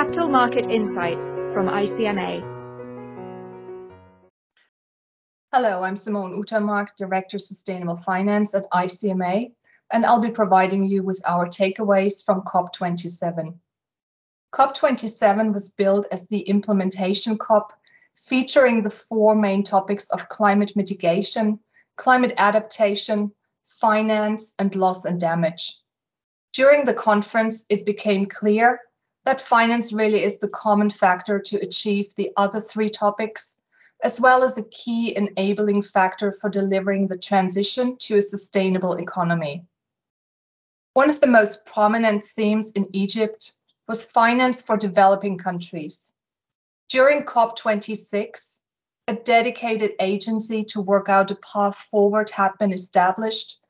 Capital Market Insights from ICMA. Hello, I'm Simone Utermarck, Director Sustainable Finance at ICMA, and I'll be providing you with our takeaways from COP27. COP27 was billed as the implementation COP, featuring the four main topics of climate mitigation, climate adaptation, finance, and loss and damage. During the conference, it became clear that finance really is the common factor to achieve the other three topics, as well as a key enabling factor for delivering the transition to a sustainable economy. One of the most prominent themes in Egypt was finance for developing countries. During COP26, a dedicated agency to work out a path forward had been established,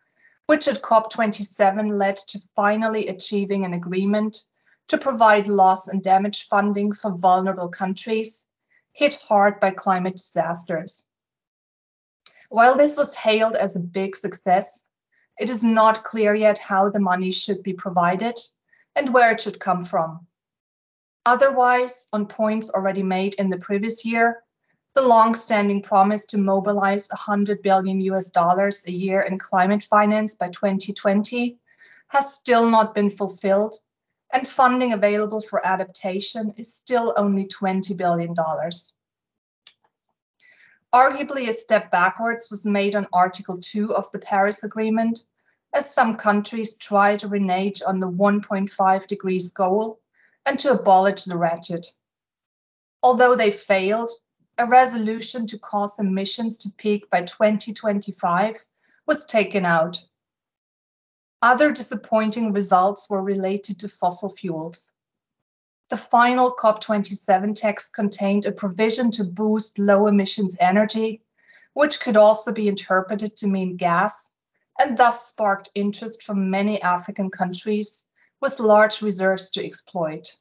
which at COP27 led to finally achieving an agreement to provide loss and damage funding for vulnerable countries hit hard by climate disasters. While this was hailed as a big success, it is not clear yet how the money should be provided and where it should come from. Otherwise, on points already made in the previous year, the long-standing promise to mobilize 100 billion US dollars a year in climate finance by 2020 has still not been fulfilled, and funding available for adaptation is still only $20 billion. Arguably, a step backwards was made on Article 2 of the Paris Agreement, as some countries try to renege on the 1.5 degrees goal and to abolish the ratchet. Although they failed, a resolution to cause emissions to peak by 2025 was taken out. Other disappointing results were related to fossil fuels. The final COP27 text contained a provision to boost low emissions energy, which could also be interpreted to mean gas, and thus sparked interest from many African countries with large reserves to exploit.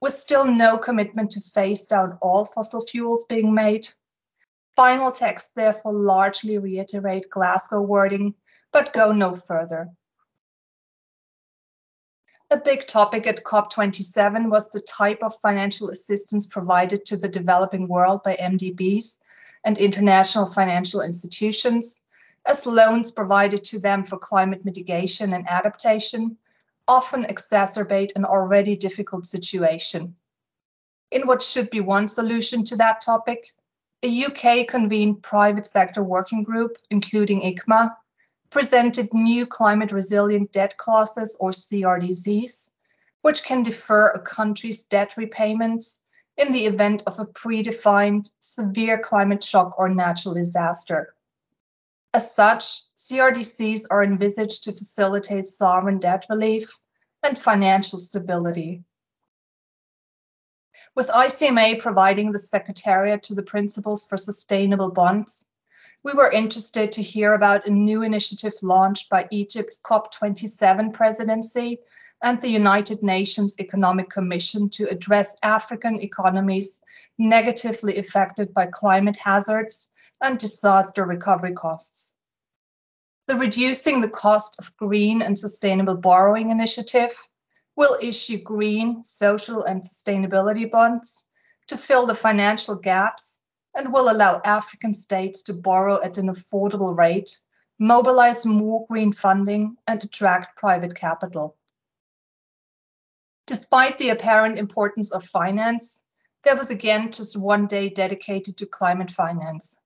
With still no commitment to phase down all fossil fuels being made, final texts therefore largely reiterate Glasgow wording, but go no further. A big topic at COP27 was the type of financial assistance provided to the developing world by MDBs and international financial institutions, as loans provided to them for climate mitigation and adaptation often exacerbate an already difficult situation. In what should be one solution to that topic, a UK convened private sector working group, including ICMA, presented new climate resilient debt clauses or CRDCs, which can defer a country's debt repayments in the event of a predefined severe climate shock or natural disaster. As such, CRDCs are envisaged to facilitate sovereign debt relief and financial stability. With ICMA providing the Secretariat to the Principles for Sustainable Bonds, we were interested to hear about a new initiative launched by Egypt's COP27 presidency and the United Nations Economic Commission to address African economies negatively affected by climate hazards and disaster recovery costs. The Reducing the Cost of Green and Sustainable Borrowing initiative will issue green, social, and sustainability bonds to fill the financial gaps and will allow African states to borrow at an affordable rate, mobilize more green funding, and attract private capital. Despite the apparent importance of finance, there was again just one day dedicated to climate finance.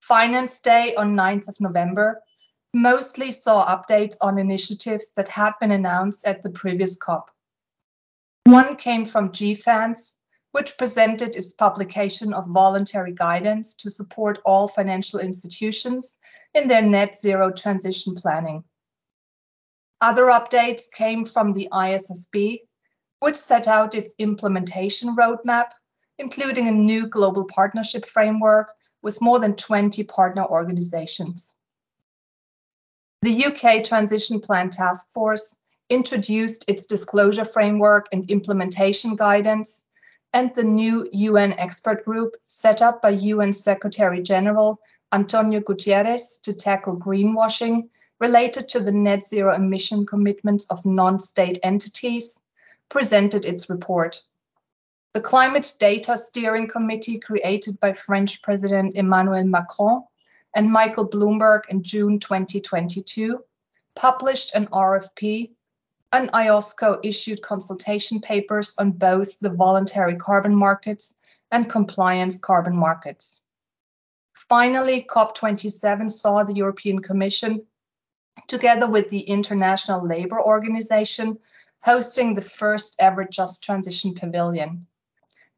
Finance Day on 9th of November mostly saw updates on initiatives that had been announced at the previous COP. One came from GFANZ, which presented its publication of voluntary guidance to support all financial institutions in their net zero transition planning. Other updates came from the ISSB, which set out its implementation roadmap, including a new global partnership framework with more than 20 partner organizations. The UK Transition Plan Task Force introduced its disclosure framework and implementation guidance, and the new UN expert group set up by UN Secretary General Antonio Guterres to tackle greenwashing related to the net zero emission commitments of non state entities presented its report. The Climate Data Steering Committee, created by French President Emmanuel Macron and Michael Bloomberg in June 2022, published an RFP, and IOSCO issued consultation papers on both the voluntary carbon markets and compliance carbon markets. Finally, COP27 saw the European Commission, together with the International Labour Organization, hosting the first ever Just Transition Pavilion.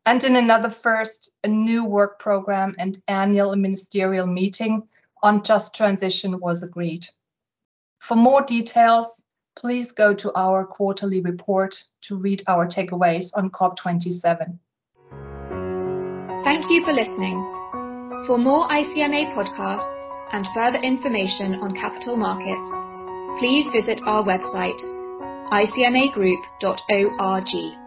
And in another first, a new work program and annual ministerial meeting on just transition was agreed. For more details, please go to our quarterly report to read our takeaways on COP27. Thank you for listening. For more ICMA podcasts and further information on capital markets, please visit our website, icmagroup.org.